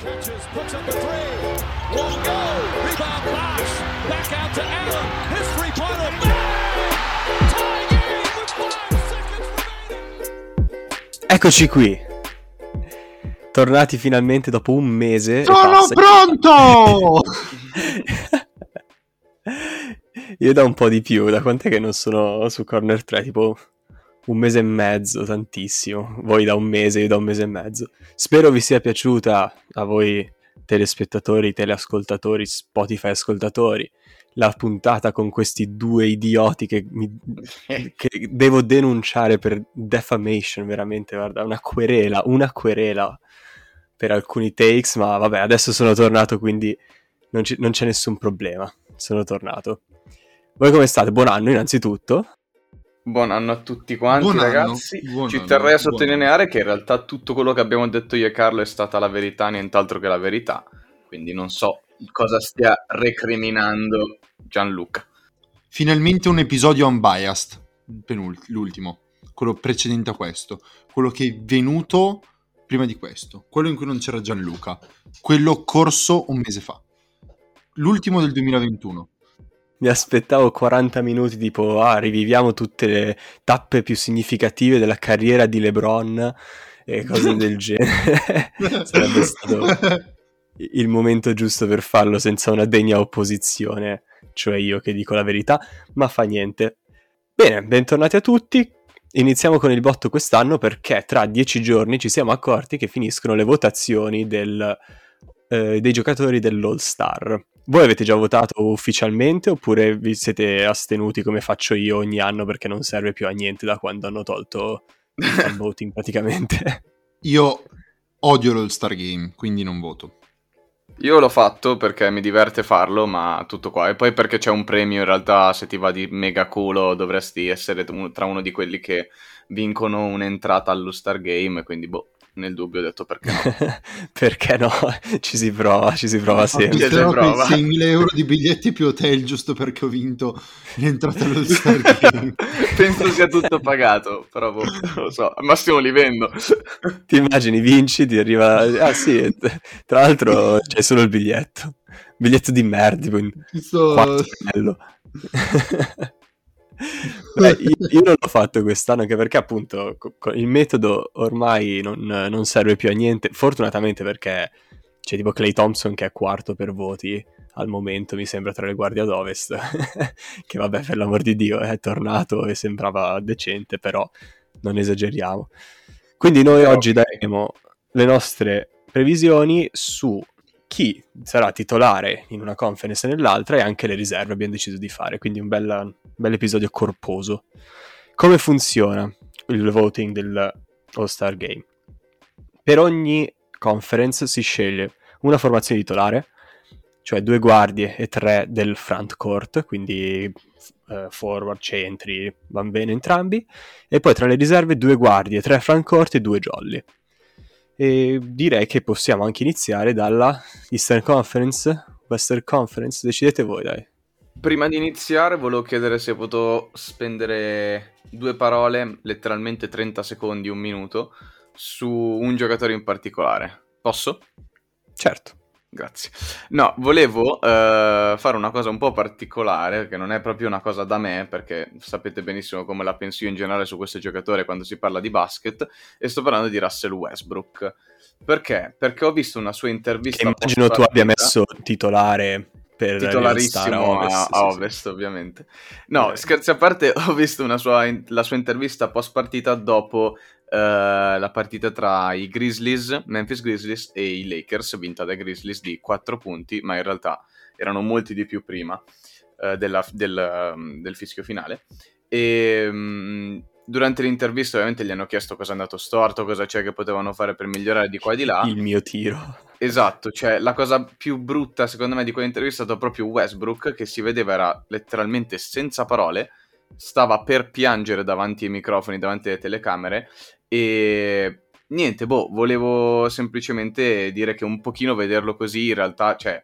Catches, puts up a three. Won't go. Rebound Bosch. Back out to Allen. His three-pointer. Bang! Tie game with five seconds remaining. Eccoci qui. Tornati finalmente dopo un mese. Sono passa. pronto! Io da un po' di più, da quant'è che non sono su Corner 3? Tipo un mese e mezzo, tantissimo. Voi da un mese, io da un mese e mezzo. Spero vi sia piaciuta a voi telespettatori, teleascoltatori, Spotify ascoltatori, la puntata con questi due idioti che, mi- che devo denunciare per defamation, veramente, guarda, una querela, una querela per alcuni takes, ma vabbè, adesso sono tornato, quindi non, ci- non c'è nessun problema, sono tornato. Voi come state? Buon anno innanzitutto. Buon anno a tutti quanti, Buon anno, ragazzi. buon Ci anno, terrei a buon sottolineare che in realtà tutto quello che abbiamo detto io e Carlo è stata la verità, nient'altro che la verità. Quindi non so cosa stia recriminando Gianluca. Finalmente un episodio unbiased, penult- l'ultimo, quello precedente a questo, quello che è venuto prima di questo, quello in cui non c'era Gianluca, quello corso un mese fa, l'ultimo del 2021. Mi aspettavo 40 minuti tipo, ah, riviviamo tutte le tappe più significative della carriera di LeBron e cose del genere. Sarebbe stato il momento giusto per farlo senza una degna opposizione, cioè io che dico la verità, ma fa niente. Bene, bentornati a tutti. Iniziamo con il botto quest'anno perché tra dieci giorni ci siamo accorti che finiscono le votazioni del, eh, dei giocatori dell'All Star. Voi avete già votato ufficialmente oppure vi siete astenuti come faccio io ogni anno perché non serve più a niente da quando hanno tolto il fan voting praticamente? Io odio l'All-Star Game, quindi non voto. Io l'ho fatto perché mi diverte farlo, ma tutto qua. E poi perché c'è un premio, in realtà se ti va di mega culo dovresti essere tra uno di quelli che vincono un'entrata allo Star Game, quindi boh, nel dubbio ho detto perché no. perché no? Ci si prova, ci si prova sempre. Si quei prova. 6.000 euro di biglietti più hotel giusto perché ho vinto l'entrata all'All-Star Game. Penso sia tutto pagato, però boh, non lo so. Al massimo li vendo. Ti immagini, vinci, ti arriva... Ah sì, tra l'altro c'è solo il biglietto. Biglietto di merda, tipo in Questo-. Beh, io, io non l'ho fatto quest'anno anche perché appunto co- il metodo ormai non, non serve più a niente. Fortunatamente perché c'è tipo Clay Thompson che è quarto per voti al momento, mi sembra, tra le guardie ad ovest. che vabbè, per l'amor di Dio, è tornato e sembrava decente, però non esageriamo. Quindi noi Però, oggi daremo le nostre previsioni su chi sarà titolare in una conference e nell'altra e anche le riserve abbiamo deciso di fare, quindi un bel, un bel episodio corposo. Come funziona il voting del All-Star Game? Per ogni conference si sceglie una formazione titolare, cioè due guardie e tre del front court, quindi eh, forward, centri, van bene entrambi, e poi tra le riserve due guardie, tre front court e due jolly. E direi che possiamo anche iniziare dalla Eastern Conference, Western Conference, decidete voi dai. Prima di iniziare volevo chiedere se potevo spendere due parole, letteralmente 30 secondi, un minuto, su un giocatore in particolare. Posso? Certo. Grazie. No, volevo eh, fare una cosa un po' particolare, che non è proprio una cosa da me, perché sapete benissimo come la penso io in generale su questo giocatore quando si parla di basket, e sto parlando di Russell Westbrook. Perché? Perché ho visto una sua intervista. Che immagino tu abbia messo titolare per titolarissimo a, Ovest, a sì, sì. Ovest, ovviamente. No, Eh. scherzi a parte, ho visto una sua, la sua intervista post partita dopo eh, la partita tra i Grizzlies, Memphis Grizzlies e i Lakers, vinta dai Grizzlies di 4 punti, ma in realtà erano molti di più prima eh, della- del, um, del fischio finale. E mm, durante l'intervista ovviamente gli hanno chiesto cosa è andato storto, cosa c'è che potevano fare per migliorare di qua e di là. Il mio tiro. Esatto, cioè la cosa più brutta secondo me di quell'intervista è stato proprio Westbrook che si vedeva era letteralmente senza parole, stava per piangere davanti ai microfoni, davanti alle telecamere e niente, boh, volevo semplicemente dire che un pochino vederlo così in realtà, cioè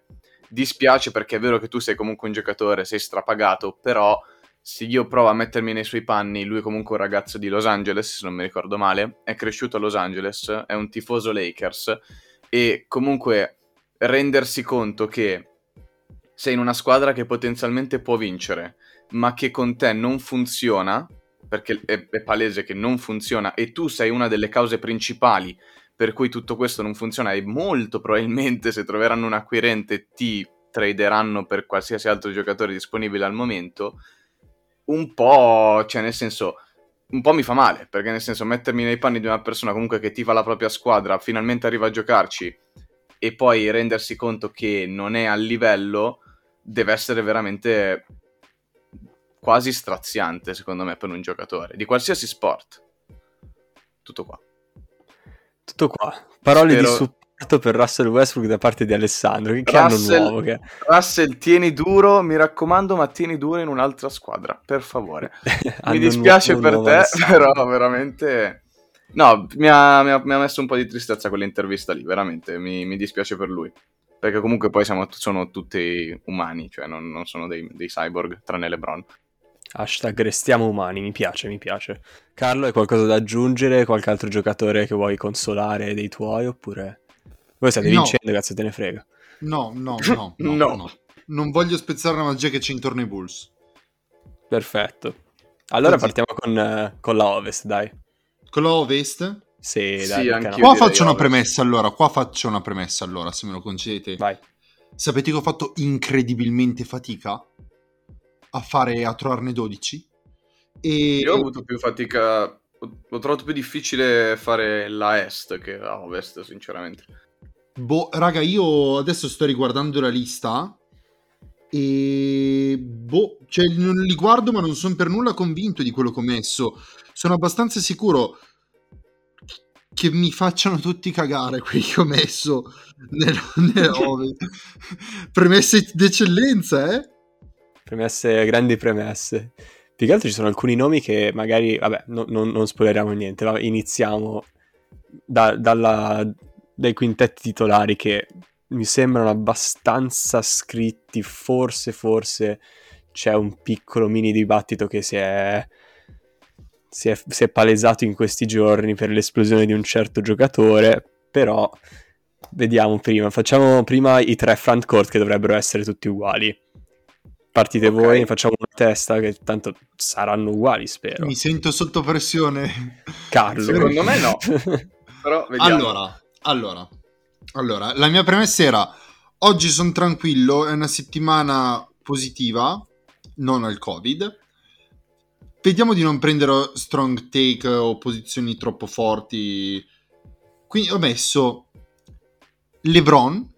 dispiace perché è vero che tu sei comunque un giocatore, sei strapagato, però se io provo a mettermi nei suoi panni, lui è comunque un ragazzo di Los Angeles, se non mi ricordo male, è cresciuto a Los Angeles, è un tifoso Lakers e comunque rendersi conto che sei in una squadra che potenzialmente può vincere, ma che con te non funziona, perché è, è palese che non funziona e tu sei una delle cause principali per cui tutto questo non funziona e molto probabilmente se troveranno un acquirente ti traderanno per qualsiasi altro giocatore disponibile al momento, un po', cioè nel senso, un po' mi fa male, perché nel senso mettermi nei panni di una persona comunque che tifa la propria squadra, finalmente arriva a giocarci e poi rendersi conto che non è al livello, deve essere veramente quasi straziante, secondo me, per un giocatore, di qualsiasi sport. Tutto qua. Tutto qua. Parole Spero- di supporto per Russell Westbrook da parte di Alessandro. Che, Russell- nuovo che Russell, tieni duro, mi raccomando, ma tieni duro in un'altra squadra, per favore. Mi dispiace nuovo, per te, Alessandro. però veramente... No, mi ha, mi ha- mi ha messo un po' di tristezza quell'intervista lì, veramente, mi, mi dispiace per lui. Perché comunque poi siamo, sono tutti umani, cioè non, non sono dei, dei cyborg, tranne LeBron. Hashtag restiamo umani, mi piace, mi piace. Carlo, hai qualcosa da aggiungere? Qualche altro giocatore che vuoi consolare dei tuoi? Oppure... Voi state No. vincendo, cazzo te ne frega. No, no, no, no, No. no. Non voglio spezzare la magia che c'è intorno ai Bulls. Perfetto. Allora Così. partiamo con, eh, con la Ovest, dai. Con la Ovest? Sì, Sì, dai, no? Qua faccio una Ovest. premessa allora, qua faccio una premessa allora, se me lo concedete. Vai. Sapete che ho fatto incredibilmente fatica a fare, a trovarne 12? E Io ho avuto più fatica, ho, ho trovato più difficile fare la Est che la Ovest, sinceramente. Boh, raga, io adesso sto riguardando la lista e boh, cioè non li guardo ma non sono per nulla convinto di quello che ho messo. Sono abbastanza sicuro che mi facciano tutti cagare quelli che ho messo nella Ovest. Premesse d'eccellenza, eh? Premesse, grandi premesse. Più che altro ci sono alcuni nomi che magari, vabbè, no- non, non spoileriamo niente, va- iniziamo da- dalla- dai quintetti titolari che mi sembrano abbastanza scritti, forse, forse c'è un piccolo mini dibattito che si è, si è, si è palesato in questi giorni per l'esplosione di un certo giocatore, però vediamo prima, facciamo prima i tre front court che dovrebbero essere tutti uguali. Partite Ok. voi, ne facciamo una testa che tanto saranno uguali, spero. Mi sento sotto pressione. Carlo. Secondo me no. Però vediamo. Allora, allora, allora, la mia premessa era: oggi sono tranquillo, è una settimana positiva, non al Covid. Vediamo di non prendere strong take o posizioni troppo forti. Quindi ho messo LeBron.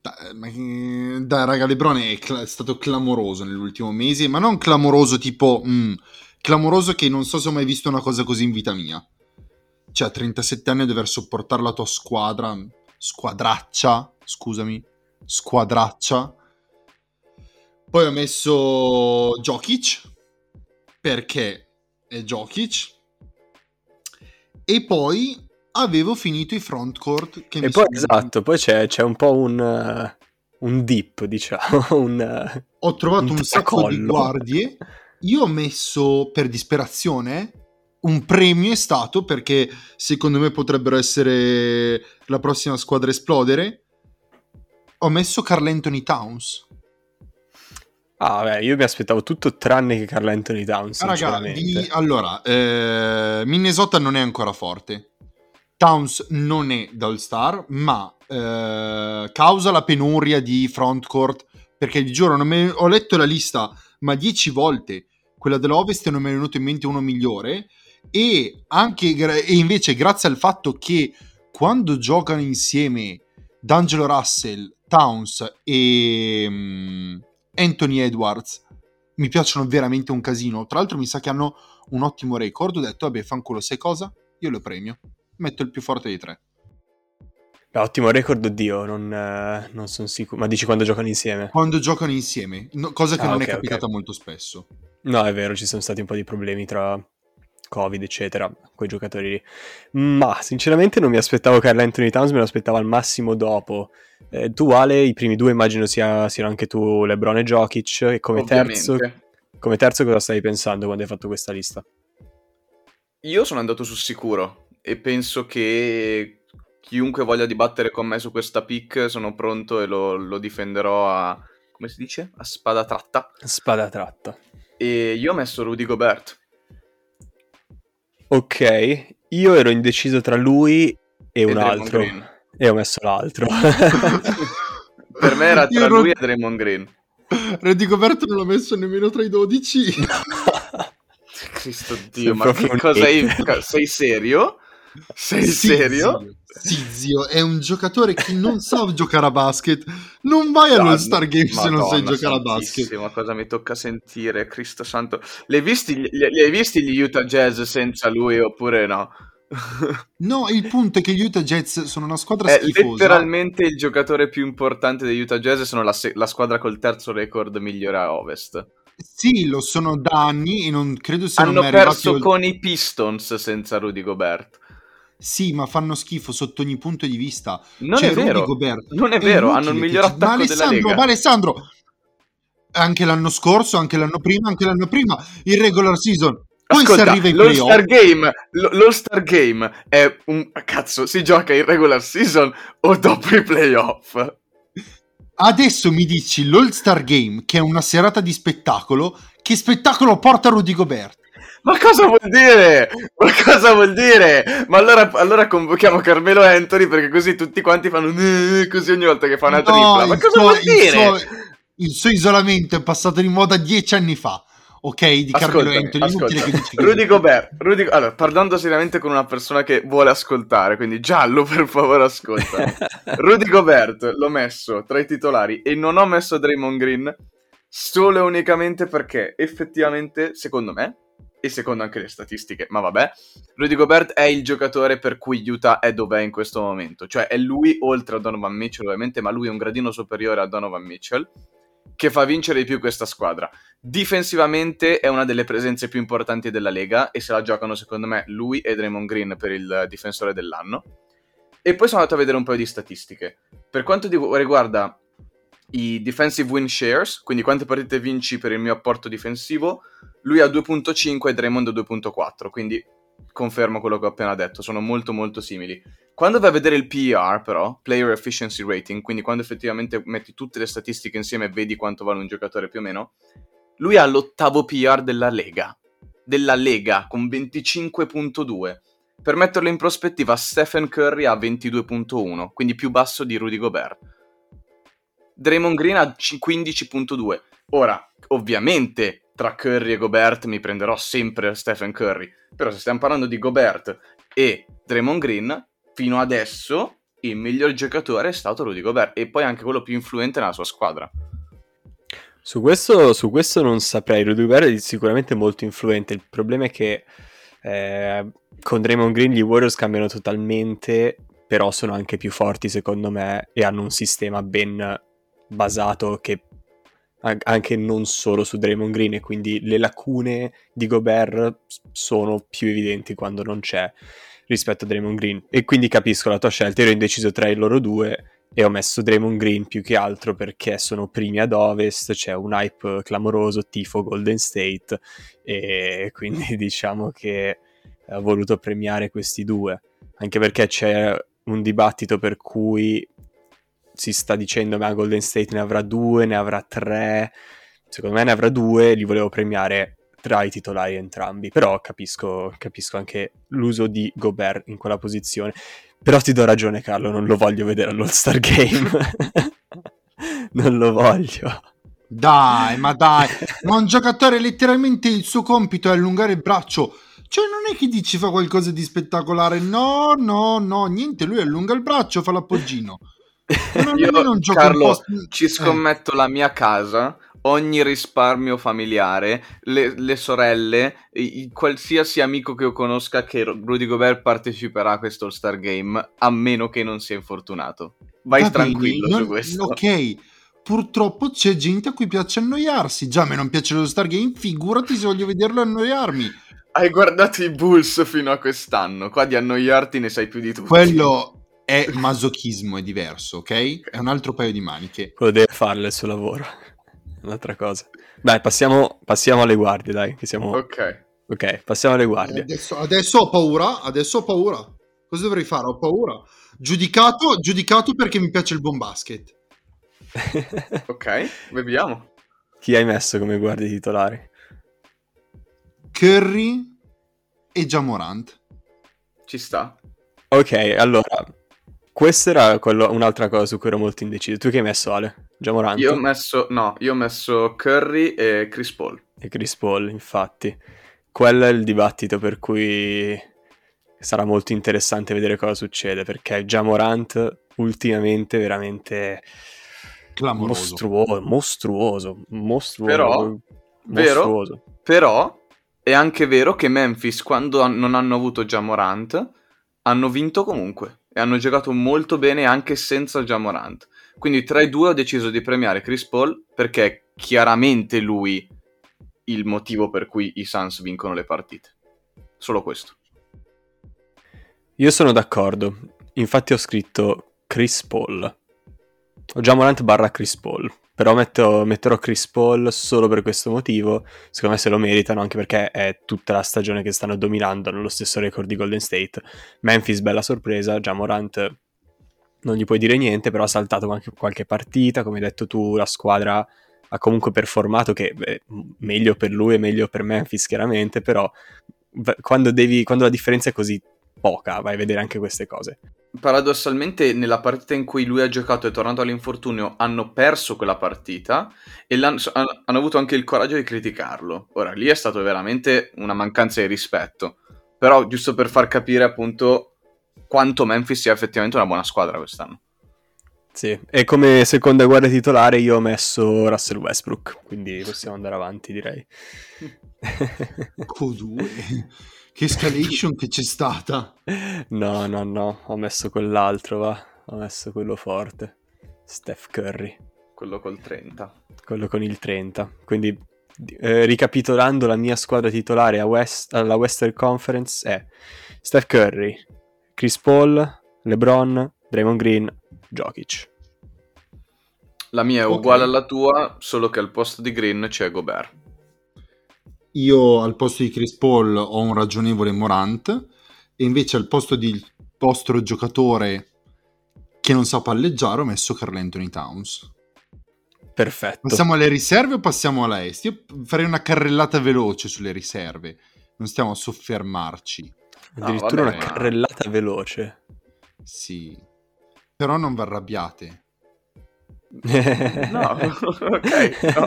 Che- dai, raga, LeBron è, cla- è stato clamoroso nell'ultimo mese, ma non clamoroso tipo mm, clamoroso che non so se ho mai visto una cosa così in vita mia cioè a 37 anni a dover sopportare la tua squadra, squadraccia, scusami, squadraccia. Poi ho messo Jokic, perché è Jokic. E poi avevo finito i frontcourt che E poi, esatto, poi c'è, c'è un po' un, eh, un dip, diciamo, un... eh, Ho trovato un un sacco di guardie. Io ho messo per disperazione un premio è stato perché secondo me potrebbero essere la prossima squadra a esplodere. Ho messo Carl Anthony Towns. Ah, beh, io mi aspettavo tutto tranne che Carl Anthony Towns, Ah, Raga, di- allora, eh, Minnesota non è ancora forte. Towns non è da All-Star, ma eh, causa la penuria di frontcourt, perché vi giuro, non me- ho letto la lista, ma dieci volte quella dell'Ovest non mi è venuto in mente uno migliore, e, anche, e invece grazie al fatto che quando giocano insieme D'Angelo Russell, Towns e mm, Anthony Edwards, mi piacciono veramente un casino. Tra l'altro mi sa che hanno un ottimo record. Ho detto, vabbè, fanculo, sai cosa? Io lo premio. Metto il più forte dei tre. Beh, ottimo record, oddio, non, eh, non sono sicuro. Ma dici quando giocano insieme? Quando giocano insieme, no- cosa che Ah, non ok, è capitata ok. molto spesso. No, è vero, ci sono stati un po' di problemi tra Covid, eccetera, quei giocatori lì. Ma, sinceramente, non mi aspettavo Carl Anthony Towns, me lo aspettavo al massimo dopo. Eh, tu, Ale, i primi due immagino sia, siano anche tu, LeBron e Jokic, e come terzo, come terzo cosa stavi pensando quando hai fatto questa lista? Io sono andato sul sicuro e penso che chiunque voglia dibattere con me su questa pick sono pronto e lo, lo difenderò a, come si dice? A spada tratta. Spada tratta. E io ho messo Rudy Gobert. Ok, io ero indeciso tra lui e, un Draymond altro. Green. E ho messo l'altro. Per me era tra ero- lui e Draymond Green. Rudy Gobert non l'ho messo nemmeno tra i 12. Cristo Sei Dio, ma che cosa hai... Sei serio? Sei Sì, serio? Sì, zio, è un giocatore che non sa giocare a basket. Non vai all'All Star Game se non sai giocare a basket. santissima, cosa mi tocca sentire, Cristo santo. Li hai visti, li, li hai visti gli Utah Jazz senza lui oppure no? No, il punto è che gli Utah Jazz sono una squadra È schifosa. letteralmente il giocatore più importante degli Utah Jazz sono la, se- la squadra col terzo record migliore a Ovest. Sì, lo sono da anni e non credo siano Hanno perso ol- con i Pistons senza Rudy Gobert. Sì, ma fanno schifo sotto ogni punto di vista. Non Cioè, è vero. Rudy Gobert Non è è vero, hanno il miglior attacco ma della Alessandro, Lega. Ma Alessandro, anche l'anno scorso, anche l'anno prima, anche l'anno prima, il regular season. Poi Ascolta, si arriva ai l'All-Star. Game, l'All-Star Game è un cazzo, si gioca in regular season o dopo i playoff? Adesso mi dici l'All-Star Game, che è una serata di spettacolo, che spettacolo porta Rudy Gobert? Ma cosa vuol dire? Ma cosa vuol dire? Ma allora, allora convochiamo Carmelo Anthony perché così tutti quanti fanno così ogni volta che fa una No, tripla. Ma il cosa suo- vuol il dire? suo- Il suo isolamento è passato di moda dieci anni fa, ok? Di Carmelo Anthony, inutile che dici Rudy Gobert, Rudy... allora, parlando seriamente con una persona che vuole ascoltare, quindi giallo per favore ascolta. Rudy Gobert l'ho messo tra i titolari e non ho messo Draymond Green solo e unicamente perché effettivamente, secondo me, e secondo anche le statistiche, ma vabbè, Rudy Gobert è il giocatore per cui Utah è dov'è in questo momento. Cioè è lui, oltre a Donovan Mitchell ovviamente, ma lui è un gradino superiore a Donovan Mitchell, che fa vincere di più questa squadra. Difensivamente è una delle presenze più importanti della Lega e se la giocano secondo me lui e Draymond Green per il difensore dell'anno. E poi sono andato a vedere un paio di statistiche. Per quanto riguarda i defensive win shares, quindi quante partite vinci per il mio apporto difensivo, lui ha 2.5 e Draymond 2.4, quindi confermo quello che ho appena detto, sono molto molto simili. Quando vai a vedere il PER però, Player Efficiency Rating, quindi quando effettivamente metti tutte le statistiche insieme e vedi quanto vale un giocatore più o meno, lui ha l'ottavo PR della Lega, della Lega con 25.2. Per metterlo in prospettiva, Stephen Curry ha 22.1, quindi più basso di Rudy Gobert. Draymond Green ha c- 15.2. Ora, ovviamente, tra Curry e Gobert mi prenderò sempre Stephen Curry. Però se stiamo parlando di Gobert e Draymond Green, fino adesso il miglior giocatore è stato Rudy Gobert e poi anche quello più influente nella sua squadra. Su questo, su questo non saprei. Rudy Gobert è sicuramente molto influente. Il problema è che eh, con Draymond Green gli Warriors cambiano totalmente, però sono anche più forti secondo me e hanno un sistema ben basato che anche non solo su Draymond Green e quindi le lacune di Gobert sono più evidenti quando non c'è rispetto a Draymond Green. E quindi capisco la tua scelta ero indeciso tra i loro due e ho messo Draymond Green più che altro perché sono primi ad ovest, c'è un hype clamoroso, tifo Golden State e quindi diciamo che ho voluto premiare questi due, anche perché c'è un dibattito per cui si sta dicendo ma Golden State ne avrà due, ne avrà tre, secondo me ne avrà due, li volevo premiare tra i titolari entrambi, però capisco, capisco anche l'uso di Gobert in quella posizione. Però ti do ragione, Carlo, non lo voglio vedere all'All-Star Game. non lo voglio. Dai, ma dai, ma un giocatore letteralmente il suo compito è allungare il braccio. Cioè, non è che dici fa qualcosa di spettacolare. No, no, no, niente. Lui allunga il braccio, fa l'appoggino. Non Io, un Carlo, ci eh. scommetto la mia casa, ogni risparmio familiare, le, le sorelle, i- i- qualsiasi amico che io conosca che Rudy Gobert parteciperà a questo All-Star Game, a meno che non sia infortunato. Vai Va bene, tranquillo non- su questo. Ok, purtroppo c'è gente a cui piace annoiarsi. Già, a me non piace lo Star Game, figurati se voglio vederlo annoiarmi. Hai guardato i Bulls fino a quest'anno, qua di annoiarti ne sai più di tutti. Quello è masochismo, è diverso, ok? È un altro paio di maniche. Quello deve farle il suo lavoro. Un'altra cosa. Dai, passiamo, passiamo alle guardie, dai, che siamo... Ok. Ok, passiamo alle Eh, guardie. Adesso, adesso ho paura, adesso ho paura. Cosa dovrei fare? Ho paura. Giudicato, giudicato perché mi piace il buon basket. Ok, vediamo. Chi hai messo come guardia titolari? Curry e Jamorant. Ci sta. Ok, allora, questa era quello- un'altra cosa su cui ero molto indeciso. Tu che hai messo Ale? Jamorant Io ho messo, no, io ho messo Curry e Chris Paul. e Chris Paul, infatti. Quello è il dibattito per cui sarà molto interessante vedere cosa succede, perché Jamorant ultimamente veramente Clamoroso. mostruoso, mostruoso, mostruoso. Però, vero? mostruoso. Però è anche vero che Memphis, quando non hanno avuto Jamorant, hanno vinto comunque. E hanno giocato molto bene anche senza Jamorant. Quindi tra i due ho deciso di premiare Chris Paul perché è chiaramente lui il motivo per cui i Suns vincono le partite. Solo questo. Io sono d'accordo. Infatti ho scritto Chris Paul. Ho già Morant barra Chris Paul. Però metto- metterò Chris Paul solo per questo motivo. Secondo me se lo meritano, anche perché è tutta la stagione che stanno dominando, hanno lo stesso record di Golden State. Memphis, bella sorpresa. Già Morant non gli puoi dire niente, però ha saltato anche qualche partita. Come hai detto tu, la squadra ha comunque performato, che beh, meglio per lui e meglio per Memphis, chiaramente. Però quando, devi, quando la differenza è così poca, vai a vedere anche queste cose. Paradossalmente, nella partita in cui lui ha giocato e è tornato all'infortunio, hanno perso quella partita e hanno avuto anche il coraggio di criticarlo. Ora, lì è stato veramente una mancanza di rispetto. Però, giusto per far capire appunto quanto Memphis sia effettivamente una buona squadra quest'anno. Sì, e come seconda guardia titolare io ho messo Russell Westbrook, quindi possiamo andare avanti direi. Co2. Che escalation che c'è stata. no, no, no, ho messo quell'altro, va, ho messo quello forte, Steph Curry, Quello col 30. quello con il 30. Quindi, eh, ricapitolando, la mia squadra titolare a West- alla Western Conference è Steph Curry, Chris Paul, LeBron, Draymond Green, Jokic. La mia è Ok. uguale alla tua, solo che al posto di Green c'è Gobert. Io al posto di Chris Paul ho un ragionevole Morant e invece al posto di vostro giocatore che non sa palleggiare ho messo Carl Anthony Towns. Perfetto. Passiamo alle riserve o passiamo alla est? Io farei una carrellata veloce sulle riserve. Non stiamo a soffermarci. Addirittura va una carrellata veloce. Sì. Però non vi arrabbiate. No, ok, no.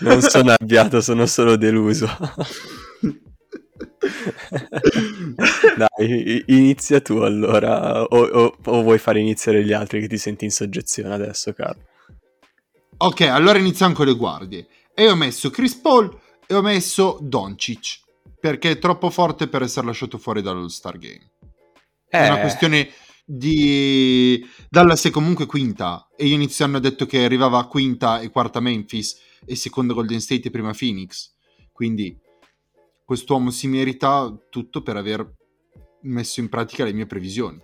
Non sono arrabbiato, sono solo deluso. Dai, inizia tu allora, o, o- o vuoi fare iniziare gli altri che ti senti in soggezione adesso, caro? Ok, allora iniziamo con le guardie. E ho messo Chris Paul e ho messo Doncic. Perché è troppo forte per essere lasciato fuori dall'All Star Game. È una Eh, questione di... Dallas è comunque quinta. E io inizio anno ho detto che arrivava a quinta e quarta Memphis e seconda Golden State e prima Phoenix. Quindi quest'uomo si merita tutto per aver messo in pratica le mie previsioni.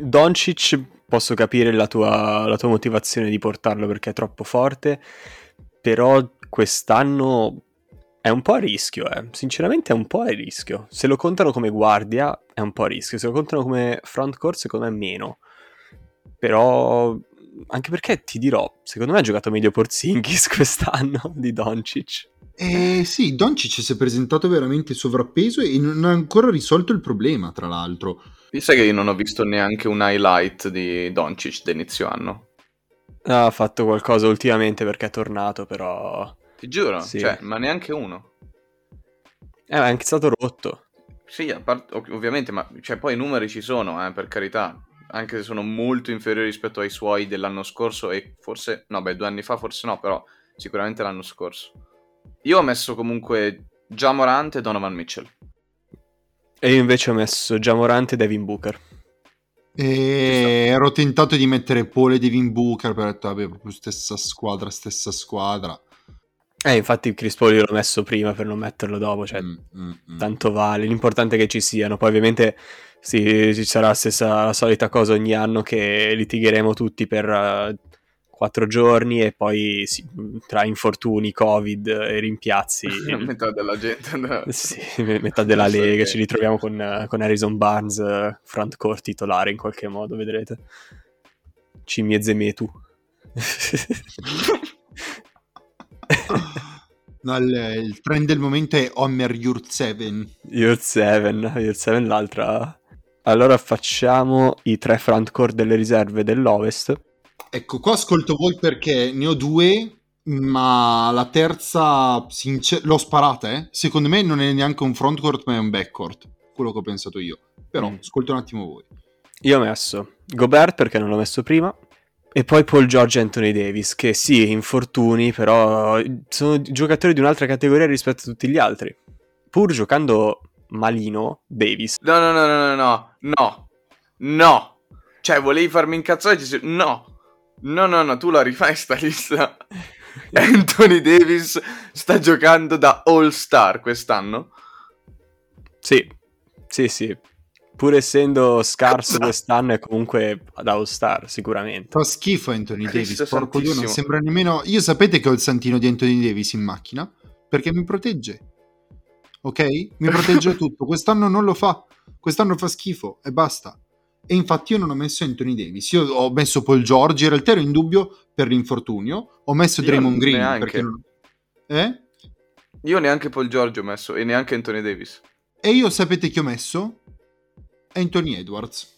Doncic, posso capire la tua, la tua motivazione di portarlo perché è troppo forte, però quest'anno è un po' a rischio, eh. sinceramente è un po' a rischio. Se lo contano come guardia è un po' a rischio, se lo contano come front court secondo me meno. Però, anche perché ti dirò, secondo me ha giocato meglio Porzingis quest'anno di Doncic. Eh sì, Doncic si è presentato veramente sovrappeso e non ha ancora risolto il problema, tra l'altro. Sai che io non ho visto neanche un highlight di Doncic da inizio anno. Ha fatto qualcosa ultimamente perché è tornato, però... Ti giuro, Sì. cioè, ma neanche uno. Eh, è anche stato rotto. Sì, a part- ov- ovviamente, ma cioè, poi i numeri ci sono, eh, per carità. Anche se sono molto inferiori rispetto ai suoi dell'anno scorso e forse, no, beh, due anni fa forse no, però sicuramente l'anno scorso. Io ho messo comunque già Morant e Donovan Mitchell. E io invece ho messo Jamorant e Devin Booker. E ero tentato di mettere Paul e Devin Booker, però ho detto, vabbè, proprio stessa squadra, stessa squadra. Eh, infatti Chris Paul l'ho messo prima per non metterlo dopo, cioè Mm, mm, mm. tanto vale, l'importante è che ci siano, poi ovviamente sì, ci sarà la stessa la solita cosa ogni anno che litigheremo tutti per eh, quattro giorni e poi sì, tra infortuni, covid e rimpiazzi metà della gente no. sì, metà della Lega ci ritroviamo con, con Harrison Barnes eh, front court titolare in qualche modo vedrete Cimie Zemetu No, il, il trend del momento è Homer Yurt 7. Youth 7 Youth 7 l'altra allora facciamo i tre front court delle riserve dell'Ovest Ecco, qua ascolto voi perché ne ho due, ma la terza sincer- l'ho sparata, eh. Secondo me non è neanche un frontcourt, ma è un backcourt. Quello che ho pensato io. Però, Mm. ascolto un attimo voi. Io ho messo Gobert perché non l'ho messo prima. E poi Paul George e Anthony Davis, che sì, infortuni, però sono giocatori di un'altra categoria rispetto a tutti gli altri. Pur giocando malino, Davis. No, no, no, no, no, no, no, no. Cioè, volevi farmi incazzare? No, no, no, no, tu la rifai sta lista. Anthony Davis sta giocando da All-Star quest'anno? Sì, sì, sì. Pur essendo scarso Cosa? quest'anno è comunque ad All-Star, sicuramente. Fa schifo Anthony Cristo Davis, porco Dio, non sembra nemmeno... Io sapete che ho il santino di Anthony Davis in macchina? Perché mi protegge. Ok? Mi protegge tutto. Quest'anno non lo fa. Quest'anno fa schifo e basta. E infatti io non ho messo Anthony Davis. Io ho messo Paul George, in realtà ero in dubbio per l'infortunio. Ho messo Io Draymond Green. neanche. Perché non... Eh? Io neanche Paul George ho messo e neanche Anthony Davis. E io sapete chi ho messo? Anthony Edwards.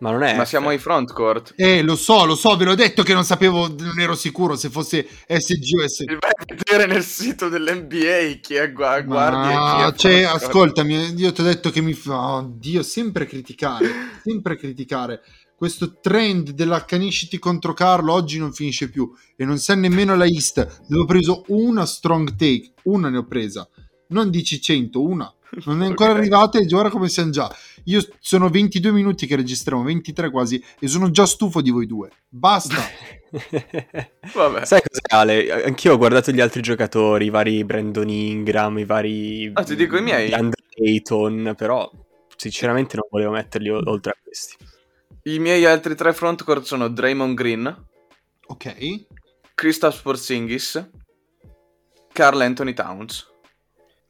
Ma non è... Ma siamo ai frontcourt. Eh, lo so, lo so, ve l'ho detto che non sapevo, non ero sicuro se fosse SG o SG. Vai a vedere nel sito dell'NBA chi è gua- guardi e chi Ma, cioè, ascoltami, io ti ho detto che mi fa... Oddio, sempre criticare, sempre criticare. Questo trend dell'accanisciti contro Carlo oggi non finisce più e non sa nemmeno la East dove ho preso una strong take, una ne ho presa, non dici 100, una. Non è ancora Ok. arrivata e guarda come siamo già. Io sono 22 minuti che registriamo, 23 quasi, e sono già stufo di voi due. Basta. Vabbè. Sai cos'è Ale? Anch'io ho guardato gli altri giocatori, i vari Brandon Ingram, i vari... Ah, ti dico i miei? Andre Ayton, però sinceramente non volevo metterli o- oltre a questi. I miei altri tre frontcourt sono Draymond Green, ok. Kristaps Porzingis, Carl Anthony Towns.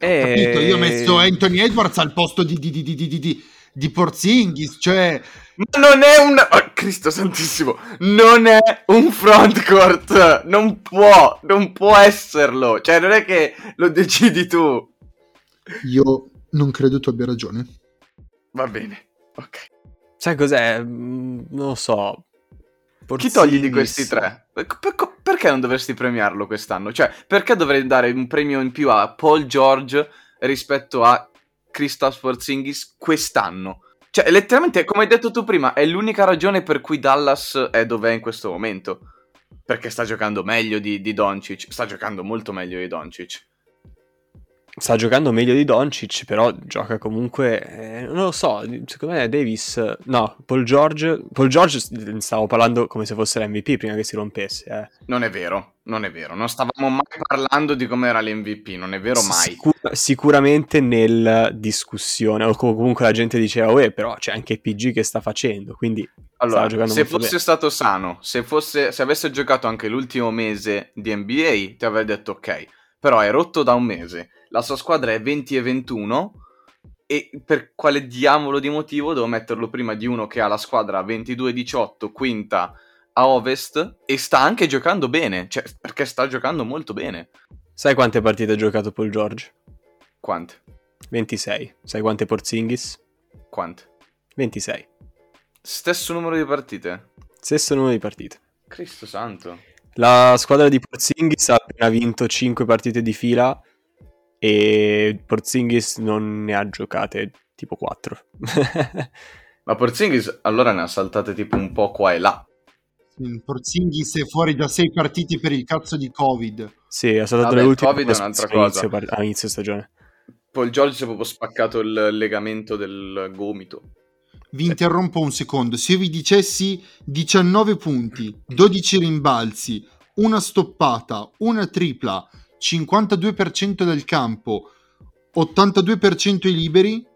E... Capito? Io ho messo Anthony Edwards al posto di, di, di, di, di, di, di Porzingis, cioè... Ma non è un... oh, Cristo santissimo, non è un frontcourt, non può, non può esserlo, cioè non è che lo decidi tu. Io non credo tu abbia ragione. Va bene, ok. Sai cos'è? Mm, Non lo so. Chi togli di Porzingis- questi tre? Per- per- perché non dovresti premiarlo quest'anno? Cioè, perché dovrei dare un premio in più a Paul George rispetto a Kristaps Porzingis quest'anno? Cioè, letteralmente, come hai detto tu prima, è l'unica ragione per cui Dallas è dov'è in questo momento. Perché sta giocando meglio di, di Doncic. Sta giocando molto meglio di Doncic. Sta giocando meglio di Doncic, però gioca comunque... eh, non lo so, secondo me Davis... No, Paul George... Paul George stavo parlando come se fosse l'MVP prima che si rompesse. Eh. Non è vero, non è vero. Non stavamo mai parlando di come era l'MVP, non è vero mai. Sicur- sicuramente nel discussione, o com- comunque la gente diceva, uè, però c'è anche PG che sta facendo, quindi Allora, se fosse bene. stato sano, se, fosse, se avesse giocato anche l'ultimo mese di NBA, ti avrei detto ok. Però è rotto da un mese, la sua squadra è 20 e 21 e per quale diavolo di motivo devo metterlo prima di uno che ha la squadra 22-18, quinta a ovest e sta anche giocando bene, cioè perché sta giocando molto bene. sai quante partite ha giocato Paul George? Quante? 26. Sai quante Porzingis? Quante? 26. Stesso numero di partite. Stesso numero di partite. Cristo santo. La squadra di Porzingis ha appena vinto 5 partite di fila e Porzingis non ne ha giocate tipo 4. Ma Porzingis allora ne ha saltate tipo un po' qua e là. Porzingis è fuori da sei partiti per il cazzo di Covid. sì, è stato Vabbè, le ultime Covid è un'altra a inizio, cosa. par- a inizio stagione. Paul George si è proprio spaccato il legamento del gomito. Vi interrompo un secondo. Se io vi dicessi 19 punti, 12 rimbalzi, una stoppata, una tripla, 52% del campo, 82% i liberi,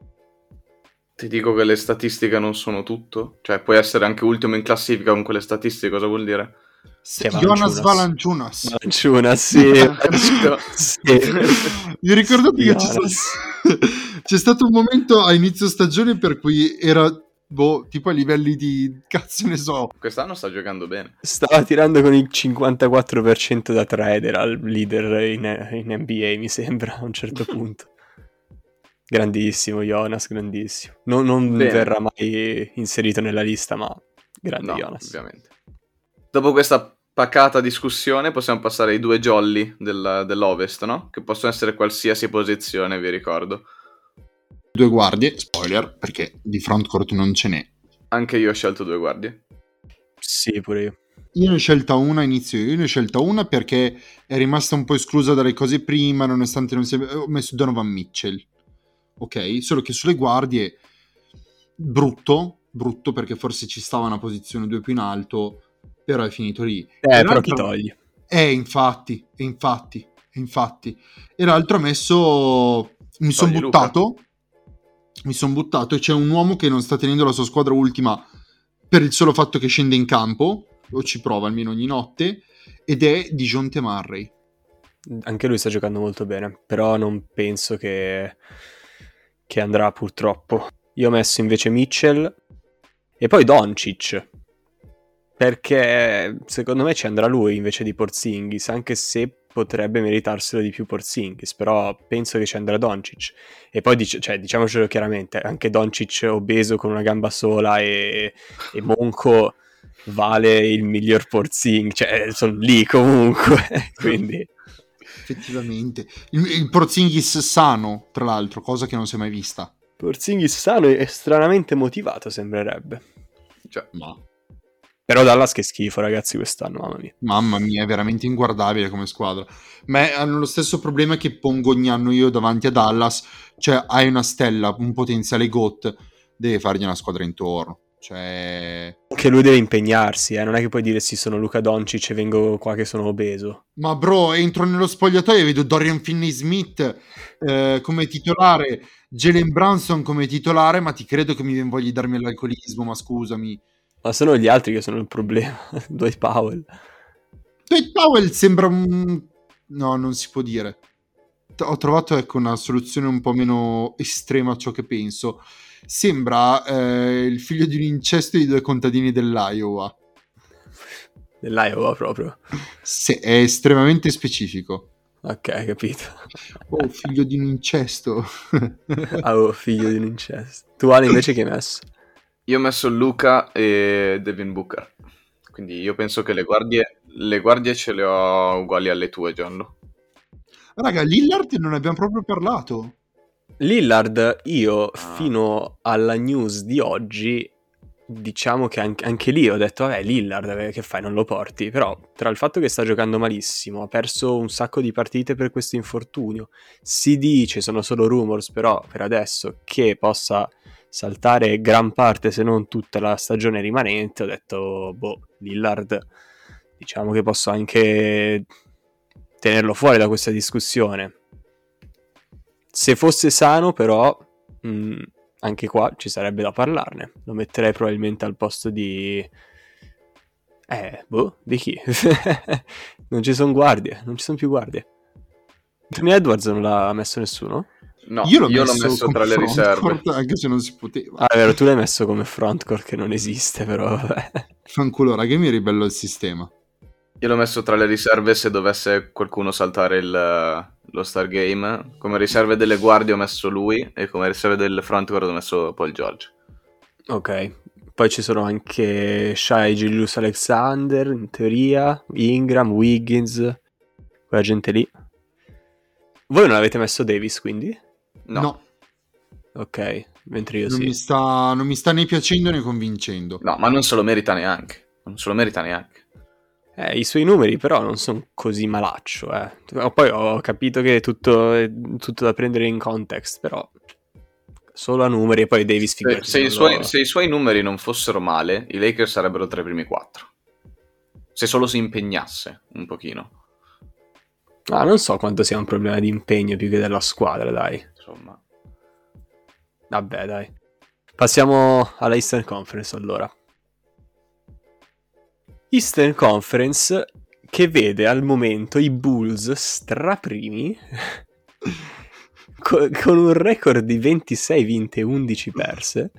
Ti dico che le statistiche non sono tutto. Cioè, puoi essere anche ultimo in classifica con quelle statistiche, cosa vuol dire? Se- Jonas Valanciunas. Valanciunas. Sì. sì. Vi ricordate che c'è stato, c'è stato un momento a inizio stagione per cui era boh, tipo a livelli di cazzo ne so. Quest'anno sta giocando bene. Stava tirando con il 54% da trade, era il leader in, in NBA, mi sembra, a un certo punto. Grandissimo Jonas, grandissimo. Non, non verrà mai inserito nella lista, ma grande No, Jonas. ovviamente. Dopo questa pacata discussione possiamo passare ai due jolly del- dell'Ovest, no? Che possono essere qualsiasi posizione, vi ricordo. Due guardie, spoiler, perché di frontcourt non ce n'è. Anche io ho scelto due guardie. Sì, pure io. Io ne ho scelta una, inizio io, ne ho scelta una perché è rimasta un po' esclusa dalle cose prima, nonostante non sia... Ho messo Donovan Mitchell, ok? Solo che sulle guardie, brutto, brutto perché forse ci stava una posizione due più in alto, però è finito lì. Eh, E però l'altro- togli? Eh, infatti, infatti, e infatti. E l'altro ha messo... Mi sono Togli Luca. Mi sono buttato e c'è un uomo che non sta tenendo la sua squadra ultima per il solo fatto che scende in campo, o ci prova almeno ogni notte, ed è Dijonte Murray. Anche lui sta giocando molto bene, però non penso che, che andrà purtroppo. Io ho messo invece Mitchell e poi Doncic, perché secondo me ci andrà lui invece di Porzingis, anche se potrebbe meritarselo di più Porzingis, però penso che ci andrà Doncic. E poi dic- cioè, diciamocelo chiaramente, anche Doncic obeso con una gamba sola e, e Monco vale il miglior Porzingis, cioè sono lì comunque, quindi... Effettivamente. Il, il Porzingis sano, tra l'altro, cosa che non si è mai vista. Porzingis sano e stranamente motivato sembrerebbe. Cioè, Ma, Però Dallas che schifo ragazzi quest'anno, mamma mia. mamma mia, è veramente inguardabile come squadra. Ma hanno lo stesso problema che pongo ogni anno io davanti a Dallas. Cioè, hai una stella, un potenziale GOAT, devi fargli una squadra intorno. Cioè... Che lui deve impegnarsi, eh? non è che puoi dire sì sono Luca Doncic e vengo qua che sono obeso. Ma bro, entro nello spogliatoio e vedo Dorian Finney-Smith eh, come titolare, Jalen Branson come titolare, ma ti credo che mi voglia darmi l'alcolismo, ma scusami. Ma sono gli altri che sono il problema, Dwight Powell. Dwight Powell sembra un... No, non si può dire. Ho trovato ecco, una soluzione un po' meno estrema a ciò che penso. Sembra eh, il figlio di un incesto di due contadini dell'Iowa. Dell'Iowa proprio. Se- è estremamente specifico. Ok, capito. Oh, figlio di un incesto. Ah, oh, figlio di un incesto. Tu Ale invece che hai messo? Io ho messo Luca e Devin Booker. Quindi io penso che le guardie, le guardie ce le ho uguali alle tue, Gianlu. Raga, Lillard non abbiamo proprio parlato. Lillard, io Ah. fino alla news di oggi, diciamo che anche, anche lì ho detto, vabbè, Lillard, eh, che fai, non lo porti? Però tra il fatto che sta giocando malissimo, ha perso un sacco di partite per questo infortunio, si dice, sono solo rumors, però per adesso, che possa saltare gran parte, se non tutta la stagione rimanente, ho detto, boh, Lillard, diciamo che posso anche tenerlo fuori da questa discussione. Se fosse sano, però, mh, anche qua ci sarebbe da parlarne. Lo metterei probabilmente al posto di. Eh, boh, di chi? non ci sono guardie, non ci sono più guardie. Tony Edwards non l'ha messo nessuno? No, io l'ho messo, come tra le riserve. Anche se non si poteva. Ah, è vero, tu l'hai messo come frontcourt che non esiste, però vabbè. Fanculo, raga, io mi ribello al sistema. Io l'ho messo tra le riserve se dovesse qualcuno saltare il, lo Stargame. Come riserve delle guardie ho messo lui e come riserve del frontcourt ho messo Paul George. Ok. Poi ci sono anche Shai Julius Alexander, in teoria, Ingram, Wiggins, quella gente lì. Voi non avete messo Davis, quindi? No, Ok, mentre io non, sì. mi sta, non mi sta né piacendo né convincendo. no, ma non se lo merita neanche. Non se lo merita neanche. Eh, I suoi numeri però non sono così malaccio, eh. Poi ho capito che è tutto, è tutto da prendere in context, però solo a numeri e poi Davis Se, figurati, se suoi, lo- se i suoi numeri non fossero male, i Lakers sarebbero tra i primi quattro. Se solo si impegnasse un pochino. Ah, non so quanto sia un problema di impegno più che della squadra, dai. Insomma. Vabbè, dai. Passiamo alla Eastern Conference allora. Eastern Conference che vede al momento i Bulls straprimi co- con un record di 26 vinte e 11 perse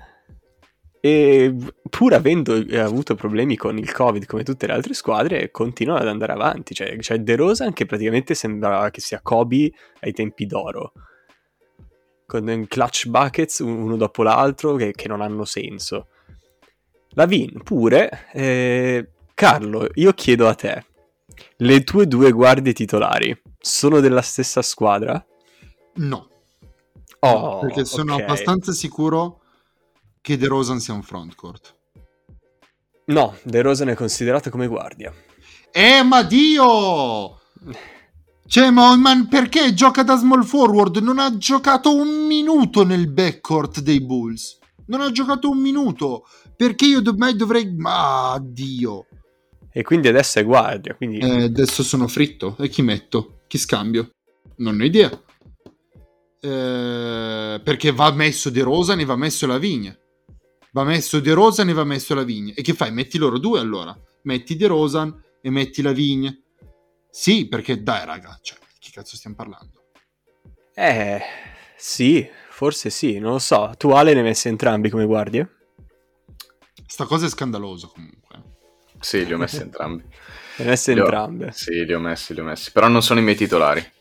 e pur avendo eh, avuto problemi con il covid come tutte le altre squadre continuano ad andare avanti cioè, cioè De Rosa che praticamente sembra che sia Kobe ai tempi d'oro con clutch buckets uno dopo l'altro che, che non hanno senso la Vin pure eh, Carlo io chiedo a te le tue due guardie titolari sono della stessa squadra? No. Oh, perché sono ok. abbastanza sicuro che De Rosan sia un frontcourt. No, De Rosa è considerato come guardia. Eh, ma Dio! Cioè, ma, ma perché gioca da small forward? Non ha giocato un minuto nel backcourt dei Bulls. Non ha giocato un minuto. Perché io ormai dovrei... Ma Dio! E quindi adesso è guardia, quindi... Eh, adesso sono fritto. E chi metto? Chi scambio? Non ho idea. Eh, perché va messo De Rosa, ne va messo la vigna. Va messo De Rosa, ne va messo la vigna. E che fai? Metti loro due allora. Metti De Rosan e metti la vigna. Sì, perché dai, raga, cioè, chi cazzo stiamo parlando? Eh, sì, forse sì, non lo so. Tu Ale ne hai messi entrambi come guardie? Sta cosa è scandalosa comunque. Sì, li ho messi entrambi. Ne hai messe Li ho- entrambe. Sì, li ho messi, li ho messi. Però non sono i miei titolari.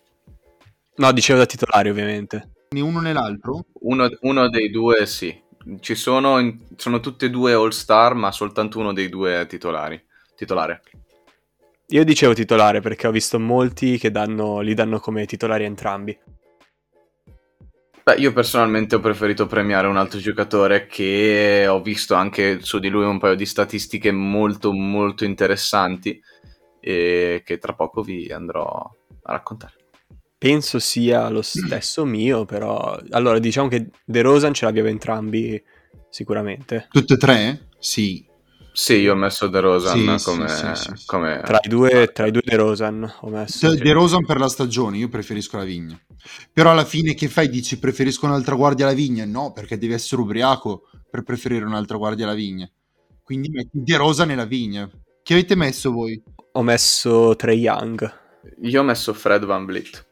No, dicevo da titolari ovviamente. Né uno né l'altro? Uno, uno dei due sì. Ci sono, sono tutti e due all star, ma soltanto uno dei due è titolari. Titolare. Io dicevo titolare perché ho visto molti che danno, li danno come titolari entrambi. Beh, io personalmente ho preferito premiare un altro giocatore che ho visto anche su di lui un paio di statistiche molto molto interessanti e che tra poco vi andrò a raccontare. Penso sia lo stesso mio, però... Allora, diciamo che De Rosan ce l'abbiamo entrambi sicuramente. Tutte e tre? Sì. Sì, io ho messo De Rosan Sì, come, sì, sì, come- Tra i due, tra i due De Rosan ho messo. De, De Rosan per la stagione, io preferisco la vigna. Però alla fine che fai? Dici preferisco un'altra guardia alla vigna? No, perché devi essere ubriaco per preferire un'altra guardia alla vigna. Quindi metti De Rosa nella vigna. Chi avete messo voi? Ho messo Trey Young. Io ho messo Fred Van Vliet.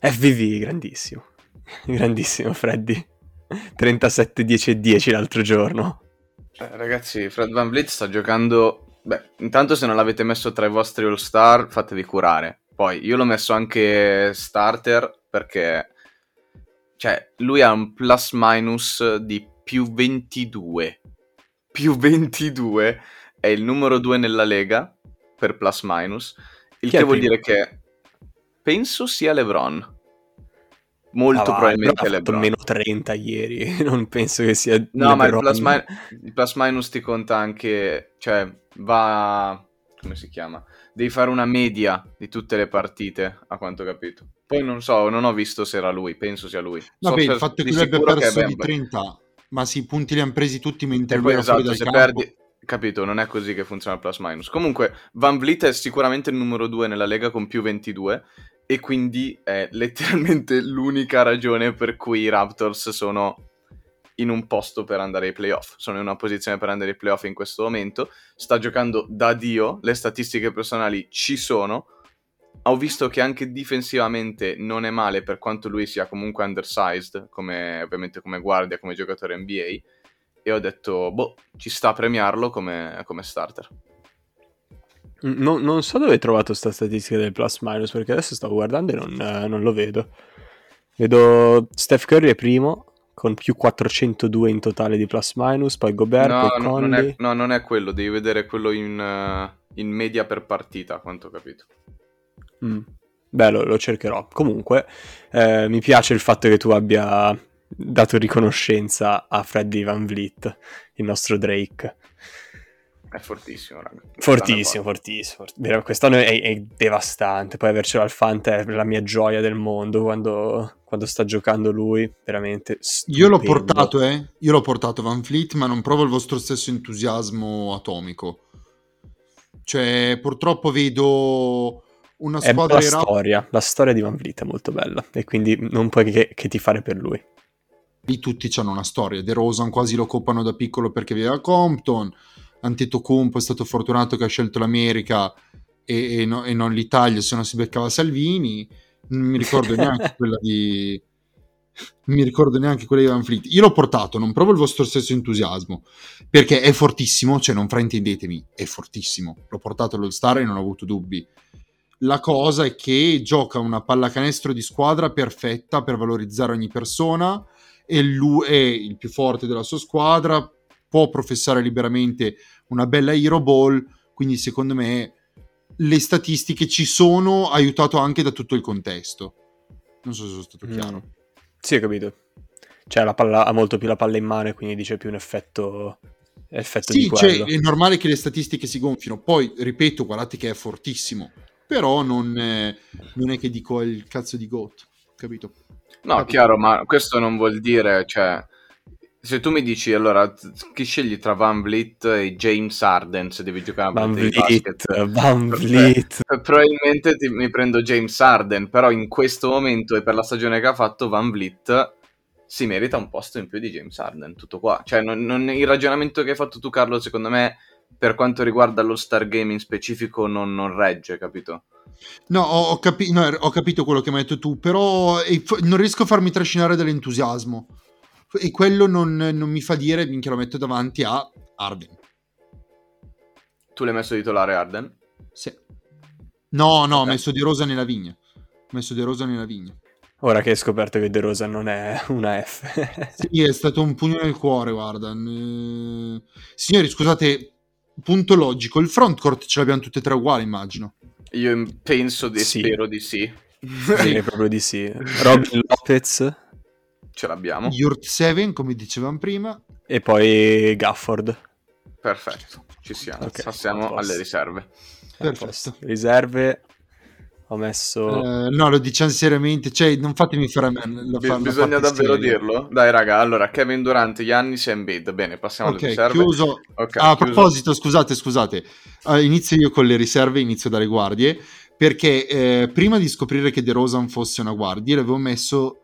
FVV, grandissimo. Grandissimo Freddy. 37 10 e 10 l'altro giorno. Eh, ragazzi, Fred Van Vliet sta giocando. Beh, intanto se non l'avete messo tra i vostri all-star, fatevi curare. Poi io l'ho messo anche starter perché. Cioè, lui ha un plus minus di più 22. Più 22 è il numero 2 nella lega per plus minus. Il Chi che vuol primo? dire che penso sia LeBron. Molto Ah, probabilmente ha fatto LeBron. meno 30 ieri. Non penso che sia. No, ma il LeBron. plus, mi- il plus minus ti conta anche, cioè va, come si chiama? Devi fare una media di tutte le partite, a quanto ho capito. Poi non so, non ho visto se era lui, penso sia lui. So Vabbè, per- il fatto che lui abbia perso di Bembry. 30, ma sì, i punti li hanno presi tutti mentre lui era fuori esatto, dal se campo. perdi, capito, non è così che funziona il plus minus. Comunque, Van Vliet è sicuramente il numero 2 nella lega con più 22 e quindi è letteralmente l'unica ragione per cui i Raptors sono in un posto per andare ai playoff. Sono in una posizione per andare ai playoff in questo momento. Sta giocando da Dio, le statistiche personali ci sono. Ho visto che anche difensivamente non è male per quanto lui sia comunque undersized, come, ovviamente come guardia, come giocatore NBA e ho detto, boh, ci sta a premiarlo come, come starter. No- non so dove hai trovato sta statistica del plus minus perché adesso stavo guardando e non, eh, non lo vedo. Vedo Steph Curry è primo con più 402 in totale di plus minus, poi Gobert, No, poi no, non Conley. è, no, non è quello, devi vedere quello in, eh, in media per partita, quanto ho capito. Mm. Beh, lo, lo cercherò. Comunque, eh, mi piace il fatto che tu abbia dato riconoscenza a Freddy Van Vliet, il nostro Drake. È fortissimo, raga. Fortissimo, fortissimo. Vero, Quest'anno è, è devastante. Poi avercelo al Fanta è la mia gioia del mondo quando, quando sta giocando lui. Veramente. Io l'ho stupendo. portato, eh. Io l'ho portato Van Fleet, ma non provo il vostro stesso entusiasmo atomico. Cioè, purtroppo vedo una È squadra la i Rap- storia. La storia di Van Vliet è molto bella. E quindi non puoi che, che tifare per lui. lì tutti hanno una storia. De Rosan quasi lo coppano da piccolo perché viveva a Compton, Antetokounmpo è stato fortunato che ha scelto l'America e, e, no, e non l'Italia, se no si beccava Salvini. Non mi ricordo neanche quella di non mi ricordo neanche quella di Van Fleet. Io l'ho portato, non provo il vostro stesso entusiasmo, perché è fortissimo, cioè non fraintendetemi, è fortissimo. L'ho portato all'All Star e non ho avuto dubbi. La cosa è che gioca una pallacanestro di squadra perfetta per valorizzare ogni persona e lui è il più forte della sua squadra, può professare liberamente una bella hero ball, quindi secondo me le statistiche ci sono aiutato anche da tutto il contesto. Non so se sono stato chiaro. Mm. Sì, ho capito. Cioè, la palla, ha molto più la palla in mano e quindi dice più un effetto, effetto sì, di quello. Cioè, è normale che le statistiche si gonfino. Poi, ripeto, guardate che è fortissimo. Però non è, non è che dico il cazzo di GOAT, capito? No, capito? chiaro, ma questo non vuol dire, cioè... Se tu mi dici allora chi scegli tra Van Vliet e James Arden se devi giocare a Van Vliet, Van Vliet. probabilmente ti, mi prendo James Arden, però in questo momento e per la stagione che ha fatto Van Vliet si merita un posto in più di James Arden, tutto qua. Cioè non, non, il ragionamento che hai fatto tu Carlo secondo me per quanto riguarda lo Star Game in specifico non, non regge, capito? No ho, capi- no, ho capito quello che mi hai detto tu, però eh, non riesco a farmi trascinare dall'entusiasmo e quello non, non mi fa dire minchia lo metto davanti a Arden. Tu l'hai messo titolare Arden? Sì. No, no, okay. ho messo Di Rosa nella vigna. Ho messo De Rosa nella vigna. Ora che hai scoperto che De Rosa non è una F. sì, è stato un pugno nel cuore, guarda. Eh... Signori, scusate, punto logico. Il frontcourt ce l'abbiamo tutte e tre uguali, immagino. Io penso di sì. spero di sì. Direi proprio di sì. Robin Lopez ce l'abbiamo. Yurt 7, come dicevamo prima. E poi Gafford. Perfetto, ci siamo. Okay, Passiamo alle riserve. Perfetto. Riserve ho messo... Uh, no, lo diciamo seriamente, cioè non fatemi fare a me. Lo fa, Bisogna davvero serio. dirlo? Dai raga, allora Kevin Durant, Giannis e Embiid, bene, passiamo okay, alle riserve. Chiuso. Okay, ah, a chiuso. proposito, scusate, scusate, uh, inizio io con le riserve, inizio dalle guardie, perché eh, prima di scoprire che De Rosan fosse una guardia, l'avevo messo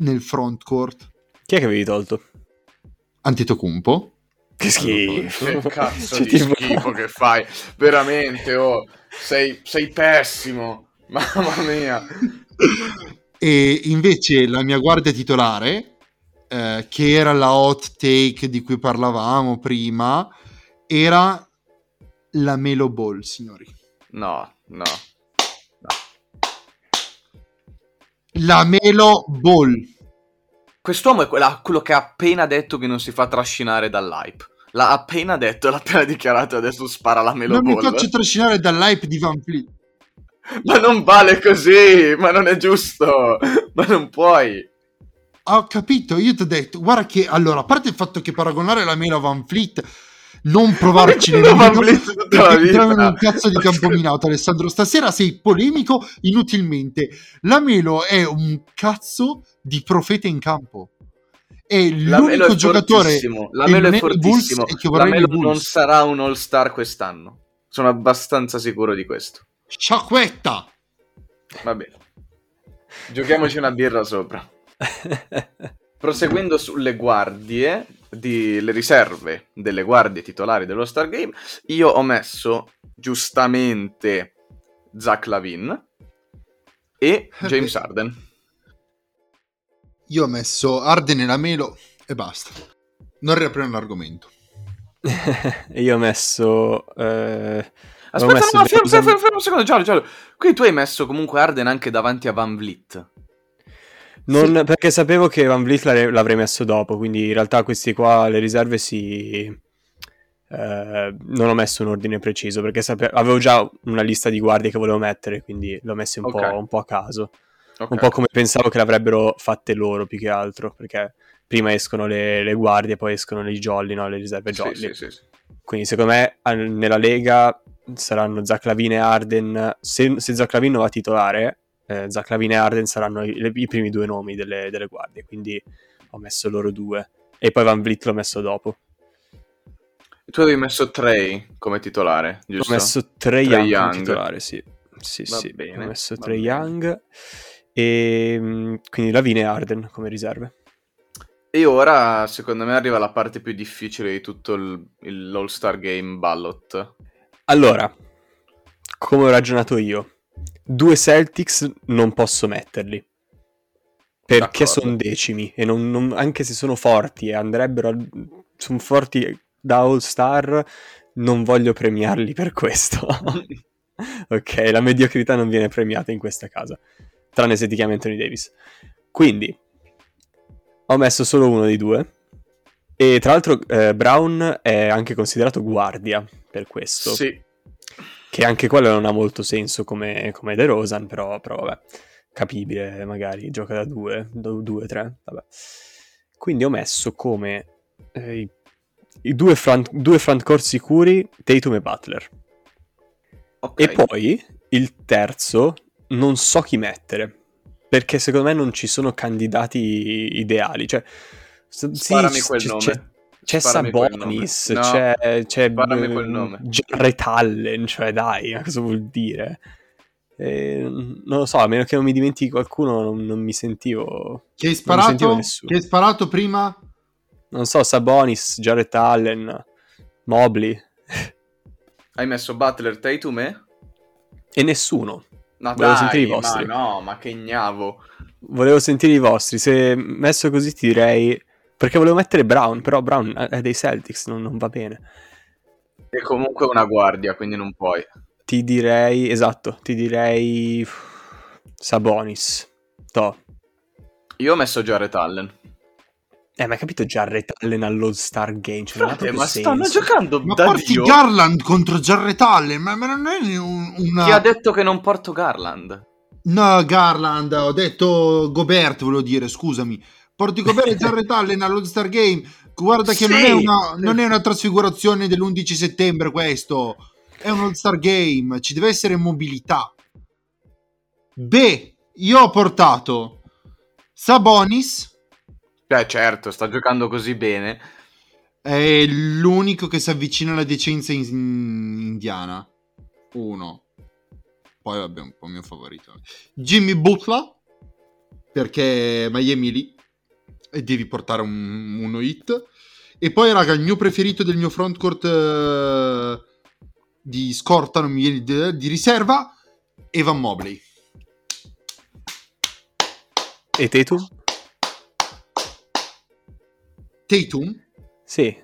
nel front court. Chi è che avevi tolto? Antetokounmpo. Che schifo. Che cazzo di schifo che fai. Veramente, oh. Sei, sei pessimo. Mamma mia. e invece la mia guardia titolare, eh, che era la hot take di cui parlavamo prima, era la Melo Ball, signori. No, no. La Melo Ball. Quest'uomo è quella, quello che ha appena detto che non si fa trascinare dall'hype. L'ha appena detto, l'ha appena dichiarato, adesso spara la Melo non Ball. Non mi faccio trascinare dall'hype di Van Fleet. Ma non vale così, ma non è giusto, ma non puoi. Ho capito, io ti ho detto, guarda che, allora, a parte il fatto che paragonare la Melo a Van Fleet non provarci nemmeno entriamo in un cazzo di campo minato Alessandro stasera sei polemico inutilmente. La Melo è un cazzo di profeta in campo. È l'unico è giocatore la Melo è fortissimo. la Melo non sarà un all star quest'anno. Sono abbastanza sicuro di questo. Sciacquetta! Va bene. Giochiamoci una birra sopra. Proseguendo sulle guardie di, le riserve delle guardie titolari dello Star Game, io ho messo giustamente Zach Lavin e James Arden. Io ho messo Arden e la Melo e basta. Non riapriamo l'argomento. io ho messo... Eh... Aspetta, messo no, fermo, fermo, fermo, un secondo, Giallo, Giallo. Qui tu hai messo comunque Arden anche davanti a Van Vliet. Non, sì. Perché sapevo che Van Vliet l'avrei messo dopo, quindi in realtà questi qua, le riserve, si... Eh, non ho messo un ordine preciso perché sape- avevo già una lista di guardie che volevo mettere, quindi l'ho messi un, okay. po', un po', a caso. Okay. Un po' come pensavo che l'avrebbero fatte loro più che altro, perché prima escono le, le guardie, poi escono i jolly, no? le riserve jolly. Sì, sì, sì, quindi secondo me nella Lega saranno Zaclavin e Arden. Se, se Zaclavin va a titolare, eh, Zaclavin e Arden saranno i, i, primi due nomi delle, delle, guardie, quindi ho messo loro due. E poi Van Vliet l'ho messo dopo. Tu avevi messo Trey come titolare, giusto? Ho messo Trey, Trey Young, Young, come titolare, sì. Sì, va sì, bene, ho messo Trey. Young e mm, quindi Lavine e Arden come riserve. E ora, secondo me, arriva la parte più difficile di tutto il, il All-Star Game ballot. Allora, come ho ragionato io, due Celtics non posso metterli. Perché sono decimi e non- non- anche se sono forti e andrebbero, sono forti da All Star, non voglio premiarli per questo. ok, la mediocrità non viene premiata in questa casa, tranne se ti chiami Anthony Davis. Quindi, ho messo solo uno dei due. E tra l'altro eh, Brown è anche considerato guardia per questo. Sì, Che anche quello non ha molto senso come, come De Rosan, però, però vabbè, capibile, magari gioca da due, da due, tre, vabbè. Quindi ho messo come eh, i, i due, front, due frontcourt sicuri Tatum e Butler. ok. E poi il terzo non so chi mettere, perché secondo me non ci sono candidati ideali. Cioè, sì, Sparami c- quel c'è, nome. c'è- c'è Sabonis. No, c'è, c'è sparami quel nome. Jarrett Allen, cioè dai, cosa vuol dire? Eh, non lo so, a meno che non mi dimentichi qualcuno, non, non mi sentivo... Che hai sparato? Che hai sparato prima? Non so, Sabonis, Jarrett Allen, Mobley Hai messo Butler, Tatum e? e nessuno. No, Volevo dai, sentire i vostri. ma no, ma che gnavo. Volevo sentire i vostri. Se messo così ti direi. Perché volevo mettere Brown, però Brown è dei Celtics, non, non va bene. E comunque una guardia, quindi non puoi. Ti direi. Esatto, ti direi. Sabonis. To. Io ho messo Jared Allen. Eh, ma hai capito Jarrett Allen all'All Star Game? Cioè, Frate, ma stanno senso. giocando Ma da porti Dio. Garland contro Jarrett Allen, ma, ma non è un- una... Chi ha detto che non porto Garland? No, Garland, ho detto Gobert, volevo dire, scusami. Porti Gobert e Jarrett Allen all'All-Star Game. Guarda che non, Sì. è una, non è una trasfigurazione dell'11 settembre questo. È un All-Star Game, ci deve essere mobilità. Beh, io ho portato Sabonis, Beh, certo, sta giocando così bene. è l'unico che si avvicina alla decenza in, in indiana. Uno. Poi vabbè, un po' mio favorito. Jimmy Butler, perché Miami è lì e devi portare un, uno hit. E poi, raga, il mio preferito del mio frontcourt eh, di scorta, non mi viene di, di riserva, Evan Mobley. E Tatum? Tatum? Sì.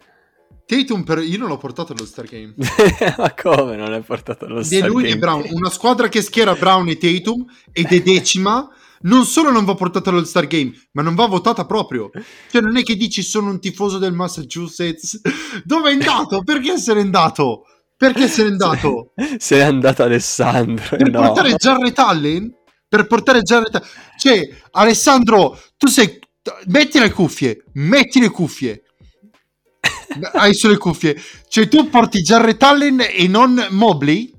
Tatum per... io non l'ho portato allo Star Game. ma come non è portato allo Di Star lui Game? e Brown, una squadra che schiera Brown e Tatum ed è decima, non solo non va portata allo Star Game, ma non va votata proprio. Cioè, non è che dici sono un tifoso del Massachusetts. Dove è andato? Perché se n'è andato? Perché se n'è andato? Se n'è andato Alessandro. Per no. portare Jarrett Allen? Per portare Jarrett Allen? Cioè, Alessandro, tu sei... Metti le cuffie, metti le cuffie. Hai sulle cuffie. Cioè, tu porti Jarrett Allen e non Mobley?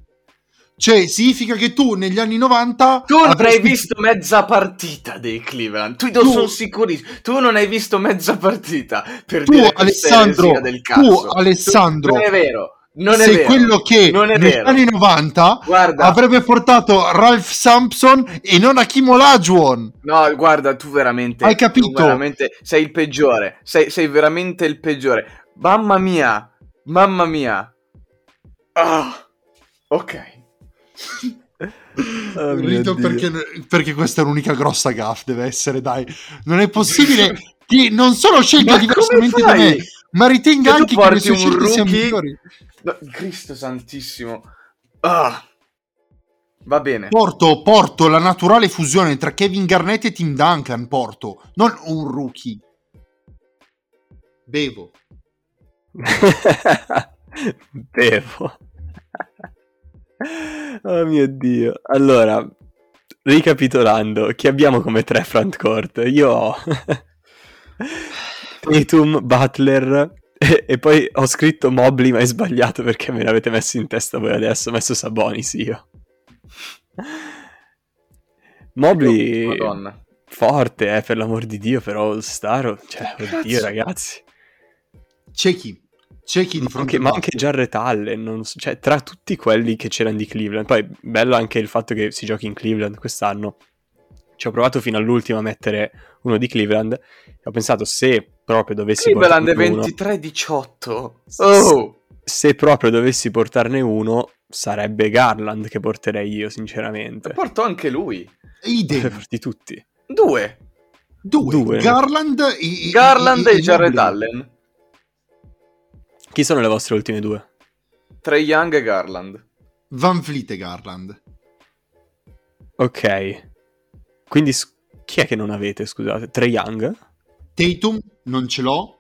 Cioè, significa che tu negli anni 90... Tu avresti- visto mezza partita dei Cleveland. Tu, Tu- sono sicurissimo. Tu non hai visto mezza partita. Per Tu, dire Alessandro, del tu, cazzo. Alessandro, non è vero. Non è sei vero. quello che negli vero. anni 90 Guarda, avrebbe portato Ralph Sampson e non Hakim Olajuwon. no, guarda, tu veramente. Hai capito? tu veramente sei il peggiore. Sei, sei veramente il peggiore. Mamma mia. Mamma mia. Ah, ok. Oh mio Rito Dio. perché, perché questa è l'unica grossa gaff, deve essere, dai. Non è possibile che non solo scelga Ma diversamente da me, ma ritenga anche che le sue un scelte siano rookie- migliori. No, Cristo santissimo. Ah. Va bene. Porto, porto la naturale fusione tra Kevin Garnett e Tim Duncan, porto, non un rookie. Bevo. Bevo. Oh mio dio. Allora, ricapitolando, chi abbiamo come tre frontcourt? Io ho Tatum, Butler e, e poi ho scritto Mobley ma è sbagliato perché me l'avete messo in testa voi adesso, ho messo Sabonis io. Mobley Madonna. forte, eh, per l'amor di Dio, però All Star, cioè, oddio ragazzi. C'è chi? C'è chi di Ma fronte anche, ma anche Jarrett Allen, so- cioè tra tutti quelli che c'erano di Cleveland, poi bello anche il fatto che si giochi in Cleveland quest'anno. Ci ho provato fino all'ultimo a mettere uno di Cleveland e ho pensato se proprio dovessi Cleveland è portarne uno, 23-18. Oh! se proprio dovessi portarne uno, sarebbe Garland che porterei io, sinceramente. Portò anche lui. Idem. Porti tutti. Due. Due. Due. Garland e, Garland e Jared. Allen. Chi sono le vostre ultime due? Trey Young e Garland. Van Vliet e Garland. Ok. Quindi s- chi è che non avete, scusate? Trey Young? Tatum non ce l'ho.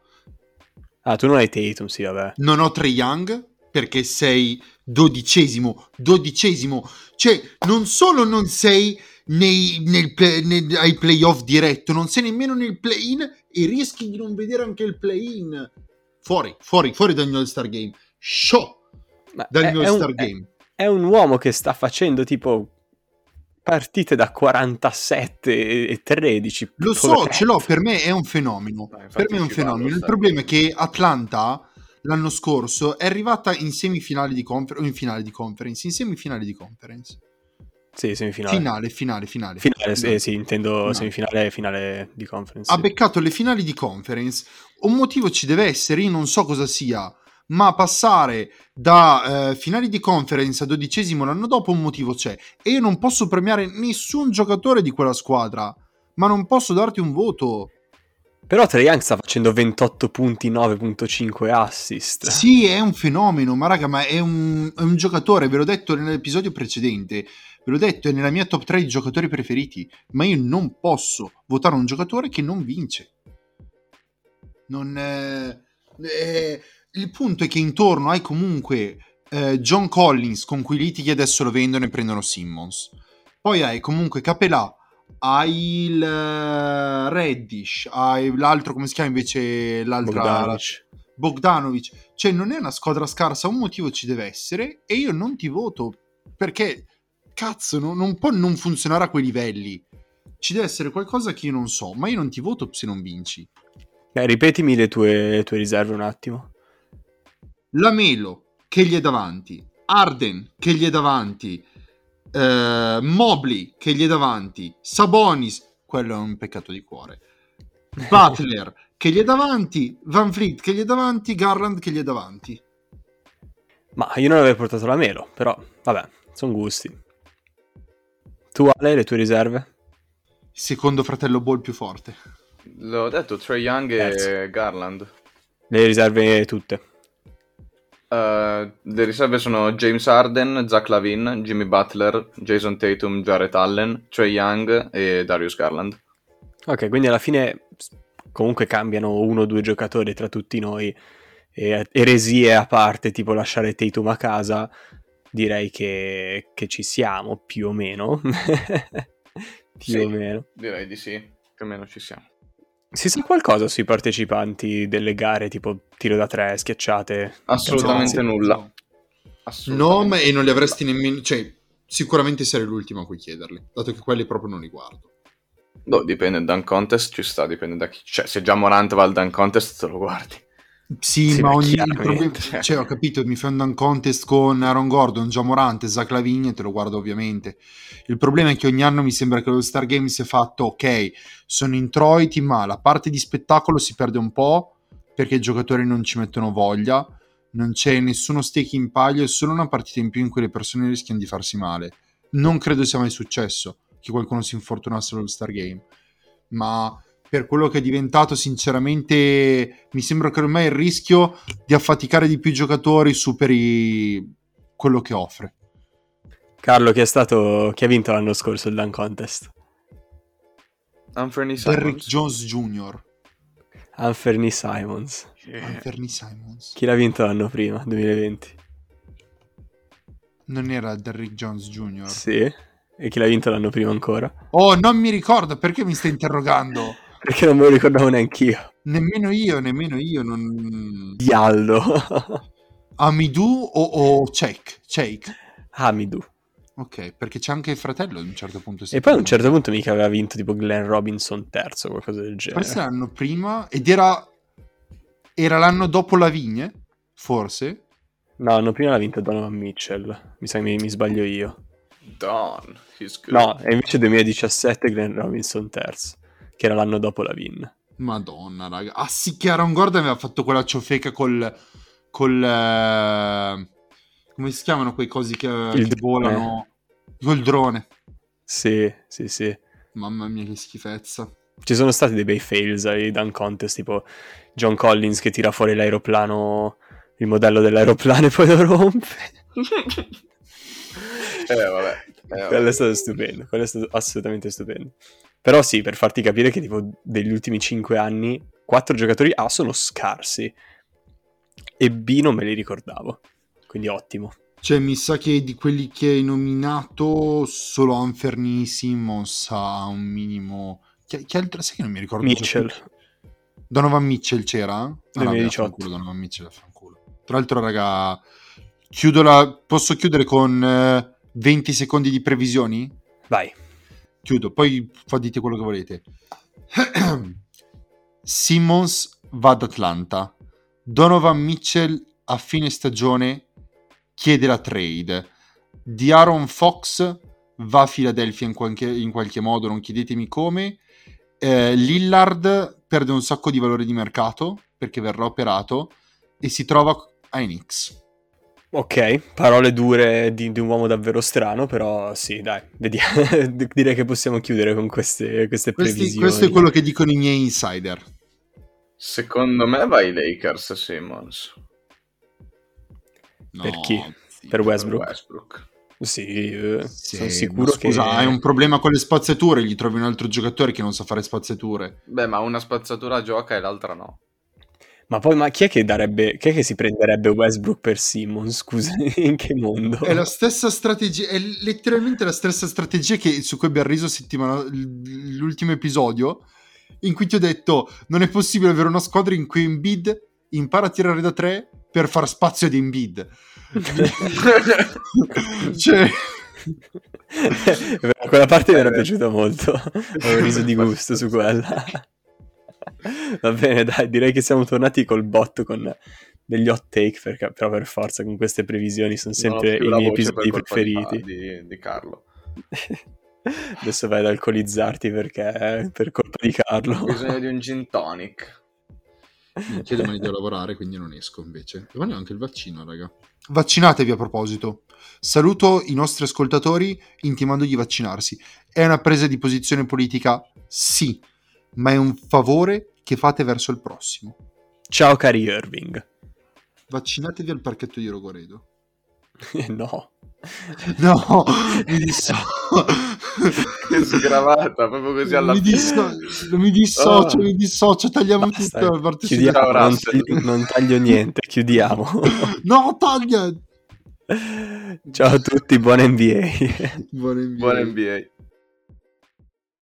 Ah, tu non hai Tatum, sì, vabbè. Non ho Trey Young perché sei dodicesimo. Dodicesimo. Cioè, non solo non sei nei, nel play- nel- ai playoff diretto, non sei nemmeno nel play-in e rischi di non vedere anche il play-in. Fuori, fuori, fuori dal mio All-Star Game. Show Ma dal è, mio è un, All-Star è- Game. è un uomo che sta facendo tipo partite da 47 e e 13. Lo so, poveretto. ce l'ho, per me è un fenomeno. No, infatti per me è un fenomeno. Il problema è che Atlanta l'anno scorso è arrivata in semifinali di conference, o in finale di conference, in semifinali di conference. Sì, semifinale. Finale, finale, finale. Finale, sì, sì, intendo Finale. semifinale e finale di conference. Ha beccato le finali di conference. Un motivo ci deve essere, io non so cosa sia, ma passare da eh, finali di conference a dodicesimo l'anno dopo un motivo c'è. E io non posso premiare nessun giocatore di quella squadra, ma non posso darti un voto. Però Trae Young sta facendo 28 punti, 9.5 assist. Sì, è un fenomeno, ma raga, ma è un, è un giocatore, ve l'ho detto nell'episodio precedente, ve l'ho detto, è nella mia top 3 di giocatori preferiti, ma io non posso votare un giocatore che non vince. Non... eh, eh, il punto è che intorno hai comunque eh, John Collins con cui litighi adesso lo vendono e prendono Simmons. Poi hai comunque Capelà, hai il eh, Reddish, hai l'altro, come si chiama invece l'altra... Bogdanovic. Bogdanovic, cioè non è una squadra scarsa, un motivo ci deve essere e io non ti voto perché cazzo no- non può non funzionare a quei livelli. Ci deve essere qualcosa che io non so, ma io non ti voto se non vinci. Eh, ripetimi le tue, le tue riserve un attimo. Lamelo che gli è davanti, Arden che gli è davanti, eh, Mobley che gli è davanti, Sabonis, quello è un peccato di cuore. Butler che gli è davanti, Van Fleet che gli è davanti, Garland che gli è davanti. Ma io non avrei portato la Melo, però vabbè, sono gusti. Tu Ale, le tue riserve? Secondo fratello Ball più forte. L'ho detto, Trey Young e Garland. Le riserve tutte. Uh, le riserve sono James Harden, Zach Lavin, Jimmy Butler, Jason Tatum, Jared Allen, Trey Young e Darius Garland. Ok, quindi alla fine comunque cambiano uno o due giocatori tra tutti noi e eresie a parte, tipo lasciare Tatum a casa, direi che, che ci siamo più o meno. più Sì. o meno. Direi di sì, più o meno ci siamo. Si sa qualcosa sui partecipanti delle gare, tipo tiro da tre, schiacciate? Assolutamente nulla. No, Assolutamente. ma- e non li avresti nemmeno... Cioè, sicuramente sarei l'ultimo a cui chiederli, dato che quelli proprio non li guardo. No, dipende dal contest, ci sta, dipende da chi. Cioè, se già Morant va al dunk contest, te lo guardi. Sì, Sì, ma ogni... problema- Cioè, ho capito, mi fai un dunk contest con Aaron Gordon, Già Morante, Zach Lavigne, te lo guardo ovviamente. Il problema è che ogni anno mi sembra che lo Star Game sia fatto, ok, sono introiti, ma la parte di spettacolo si perde un po' perché i giocatori non ci mettono voglia, non c'è nessuno stake in palio, è solo una partita in più in cui le persone rischiano di farsi male. Non credo sia mai successo che qualcuno si infortunasse allo Star Game, ma per quello che è diventato, sinceramente, mi sembra che ormai il rischio di affaticare di più i giocatori superi quello che offre. Carlo, chi è stato chi ha vinto l'anno scorso il Dunk Contest? Anthony Derrick Simons. Jones Jr., Anferni Simons. Anthony Simons. Chi l'ha vinto l'anno prima, 2020? Non era Derrick Jones Jr. Sì. E chi l'ha vinto l'anno prima ancora? Oh, non mi ricordo perché mi stai interrogando. Perché non me lo ricordavo neanch'io. Nemmeno io, nemmeno io. Non... Diallo. Amidu o, o Cheik? Cheik. Hamidu. Ok, perché c'è anche il fratello ad un certo punto. E poi a un certo punto mica aveva vinto tipo Glenn Robinson terzo o qualcosa del genere. Forse l'anno prima ed era era l'anno dopo la Vigne, forse. No, l'anno prima l'ha vinto Donovan Mitchell. Mi sa che mi, mi sbaglio io. Don, he's good. No, e invece 2017 Glenn Robinson terzo, che era l'anno dopo la Vin. Madonna, raga. Ah sì, che Aaron Gordon aveva fatto quella ciofeca col... col eh, come si chiamano quei cosi che, Il che volano? Col drone. Sì, sì, sì. Mamma mia, che schifezza. Ci sono stati dei bei fails ai dunk contest, tipo John Collins che tira fuori l'aeroplano, il modello dell'aeroplano e poi lo rompe. Eh, vabbè. Eh, vabbè. quello è stato stupendo, quello è stato assolutamente stupendo. Però sì, per farti capire che tipo degli ultimi 5 anni, quattro giocatori A sono scarsi e B non me li ricordavo. Quindi ottimo. Cioè, mi sa che di quelli che hai nominato, solo Anferni Simmons ha un minimo... Che, che altro? Sai che non mi ricordo. Mitchell. Donovan Mitchell c'era? Ah, vabbè, 2018. affanculo, Donovan Mitchell, affanculo. Tra l'altro, raga, chiudo la... posso chiudere con eh, 20 secondi di previsioni? Vai. Chiudo, poi dite quello che volete. Simmons va ad Atlanta. Donovan Mitchell a fine stagione chiede la trade. Di Aaron Fox va a Philadelphia in qualche, in qualche modo, non chiedetemi come. Eh, Lillard perde un sacco di valore di mercato perché verrà operato e si trova ai Knicks. Ok, parole dure di, di un uomo davvero strano, però sì, dai, vediamo. direi che possiamo chiudere con queste, queste Questi- previsioni. questo è quello che dicono i miei insider. Secondo me va ai Lakers Simmons. No, Per chi? sì. Per Westbrook? Per Westbrook. Sì, eh, Sì, sono sicuro scusa, che... hai un problema con le spazzature, gli trovi un altro giocatore che non sa fare spazzature. Beh, ma una spazzatura gioca e l'altra no. Ma poi, ma chi è che darebbe, chi è che si prenderebbe Westbrook per Simmons? Scusa, in che mondo? È la stessa strategia, è letteralmente la stessa strategia che, su cui abbiamo riso settimana, l'ultimo episodio, in cui ti ho detto non è possibile avere una squadra in cui Embiid impara a tirare da tre per far spazio ad Embiid. cioè, Quella parte mi era piaciuta molto. Avevo riso di gusto su quella. Va bene, dai, direi che siamo tornati col botto con degli hot take, perché, però per forza con queste previsioni sono sempre più i miei per episodi preferiti. Di, di Carlo. Adesso vai ad alcolizzarti perché per colpa di Carlo. Ho bisogno di un gin tonic. che domani devo lavorare, quindi non esco invece. Domani ho anche il vaccino, raga. Vaccinatevi a proposito. Saluto i nostri ascoltatori intimandogli di vaccinarsi. È una presa di posizione politica? Sì, ma è un favore che fate verso il prossimo. Ciao cari Irving. Vaccinatevi al parchetto di Rogoredo. no. No, mi disso... Che sgravata, proprio così alla mi, fine. disso... mi dissocio, Ah. mi dissocio, tagliamo Basta, tutto. parte chiudiamo, non taglio, non taglio niente, chiudiamo. No, taglia! Ciao a tutti, buona NBA. Buon NBA. Buon NBA.